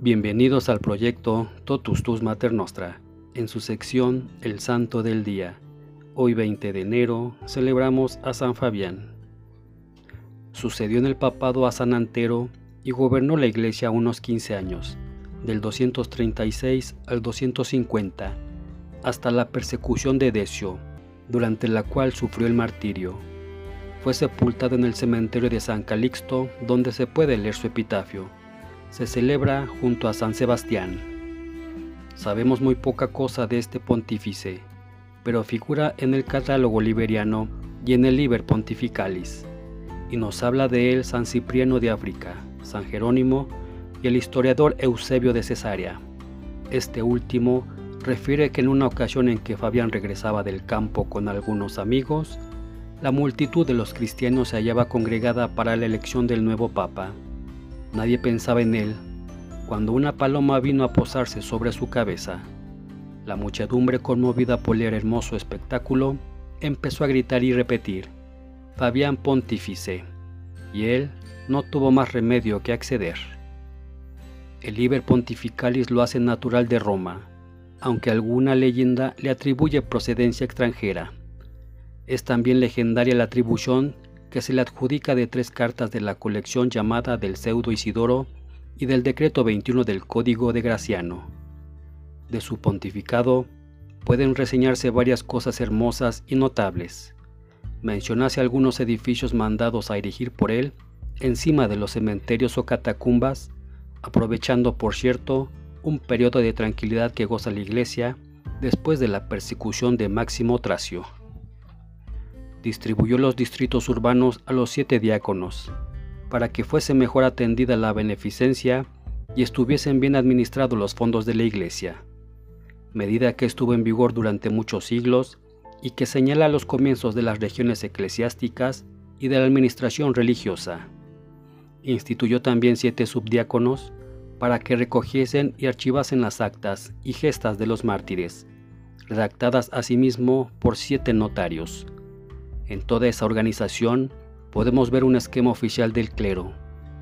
Bienvenidos al proyecto Totus Tus Mater Nostra, en su sección El Santo del Día. Hoy 20 de enero celebramos a San Fabián. Sucedió en el papado a San Antero y gobernó la iglesia unos 15 años, del 236 al 250, hasta la persecución de Decio, durante la cual sufrió el martirio. Fue sepultado en el cementerio de San Calixto, donde se puede leer su epitafio se celebra junto a San Sebastián. Sabemos muy poca cosa de este pontífice, pero figura en el catálogo liberiano y en el Liber Pontificalis, y nos habla de él San Cipriano de África, San Jerónimo y el historiador Eusebio de Cesarea. Este último refiere que en una ocasión en que Fabián regresaba del campo con algunos amigos, la multitud de los cristianos se hallaba congregada para la elección del nuevo papa. Nadie pensaba en él cuando una paloma vino a posarse sobre su cabeza. La muchedumbre, conmovida por el hermoso espectáculo, empezó a gritar y repetir, Fabián Pontífice, y él no tuvo más remedio que acceder. El Liber Pontificalis lo hace natural de Roma, aunque alguna leyenda le atribuye procedencia extranjera. Es también legendaria la atribución que se le adjudica de tres cartas de la colección llamada del Pseudo Isidoro y del decreto 21 del Código de Graciano. De su pontificado pueden reseñarse varias cosas hermosas y notables. Mencionase algunos edificios mandados a erigir por él encima de los cementerios o catacumbas, aprovechando, por cierto, un periodo de tranquilidad que goza la Iglesia después de la persecución de Máximo Tracio distribuyó los distritos urbanos a los siete diáconos, para que fuese mejor atendida la beneficencia y estuviesen bien administrados los fondos de la Iglesia, medida que estuvo en vigor durante muchos siglos y que señala los comienzos de las regiones eclesiásticas y de la administración religiosa. Instituyó también siete subdiáconos para que recogiesen y archivasen las actas y gestas de los mártires, redactadas asimismo por siete notarios. En toda esa organización podemos ver un esquema oficial del clero,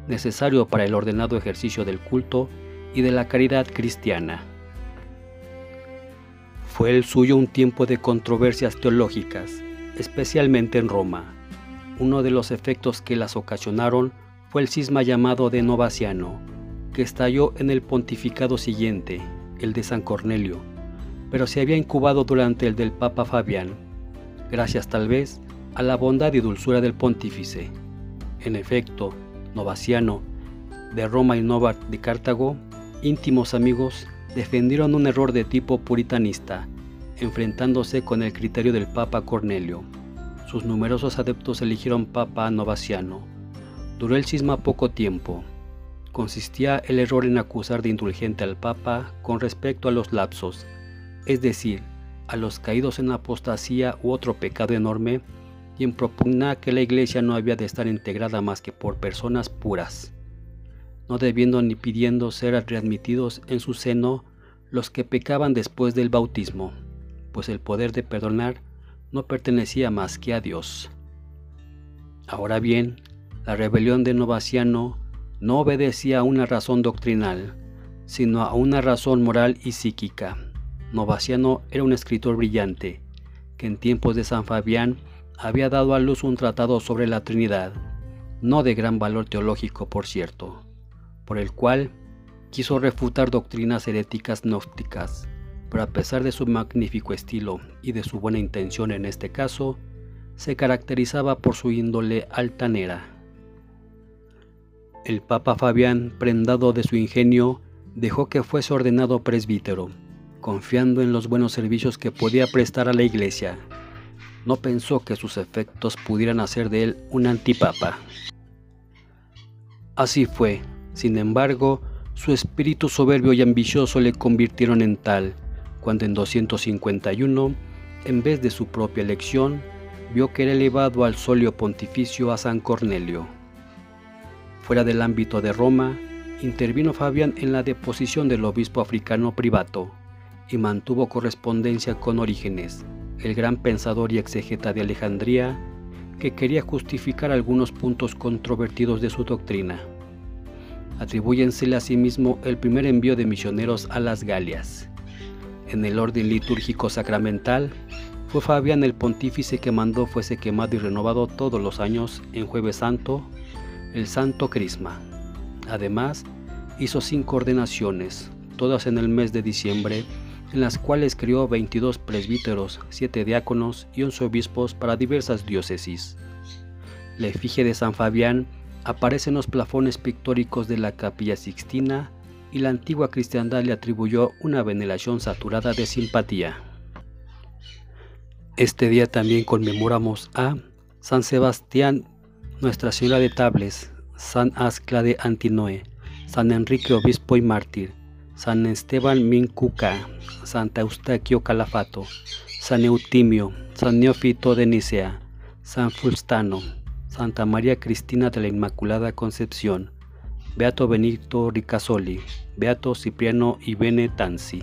necesario para el ordenado ejercicio del culto y de la caridad cristiana. Fue el suyo un tiempo de controversias teológicas, especialmente en Roma. Uno de los efectos que las ocasionaron fue el cisma llamado de Novaciano, que estalló en el pontificado siguiente, el de San Cornelio, pero se había incubado durante el del Papa Fabián, gracias tal vez a la bondad y dulzura del pontífice. En efecto, Novaciano, de Roma y Nova de Cartago, íntimos amigos, defendieron un error de tipo puritanista, enfrentándose con el criterio del Papa Cornelio. Sus numerosos adeptos eligieron Papa Novaciano. Duró el cisma poco tiempo. Consistía el error en acusar de indulgente al Papa con respecto a los lapsos, es decir, a los caídos en apostasía u otro pecado enorme quien propugna que la iglesia no había de estar integrada más que por personas puras, no debiendo ni pidiendo ser readmitidos en su seno los que pecaban después del bautismo, pues el poder de perdonar no pertenecía más que a Dios. Ahora bien, la rebelión de Novaciano no obedecía a una razón doctrinal, sino a una razón moral y psíquica. Novaciano era un escritor brillante, que en tiempos de San Fabián había dado a luz un tratado sobre la Trinidad, no de gran valor teológico por cierto, por el cual quiso refutar doctrinas heréticas gnósticas, pero a pesar de su magnífico estilo y de su buena intención en este caso, se caracterizaba por su índole altanera. El Papa Fabián, prendado de su ingenio, dejó que fuese ordenado presbítero, confiando en los buenos servicios que podía prestar a la Iglesia no pensó que sus efectos pudieran hacer de él un antipapa. Así fue, sin embargo, su espíritu soberbio y ambicioso le convirtieron en tal, cuando en 251, en vez de su propia elección, vio que era elevado al solio pontificio a San Cornelio. Fuera del ámbito de Roma, intervino Fabián en la deposición del obispo africano privato y mantuvo correspondencia con Orígenes, el gran pensador y exegeta de Alejandría, que quería justificar algunos puntos controvertidos de su doctrina. atribúyensele asimismo el primer envío de misioneros a las Galias. En el orden litúrgico sacramental, fue Fabián el pontífice que mandó fuese quemado y renovado todos los años en Jueves Santo el Santo Crisma. Además, hizo cinco ordenaciones, todas en el mes de diciembre, en las cuales crió 22 presbíteros, 7 diáconos y 11 obispos para diversas diócesis. La efigie de San Fabián aparece en los plafones pictóricos de la Capilla Sixtina y la antigua cristiandad le atribuyó una veneración saturada de simpatía. Este día también conmemoramos a San Sebastián, Nuestra Señora de Tables, San Ascla de Antinoe, San Enrique Obispo y Mártir, San Esteban Mincuca, Santa Eustaquio Calafato, San Eutimio, San Neofito de Nicea, San Fulstano, Santa María Cristina de la Inmaculada Concepción, Beato Benito Ricasoli, Beato Cipriano y Bene Tanzi.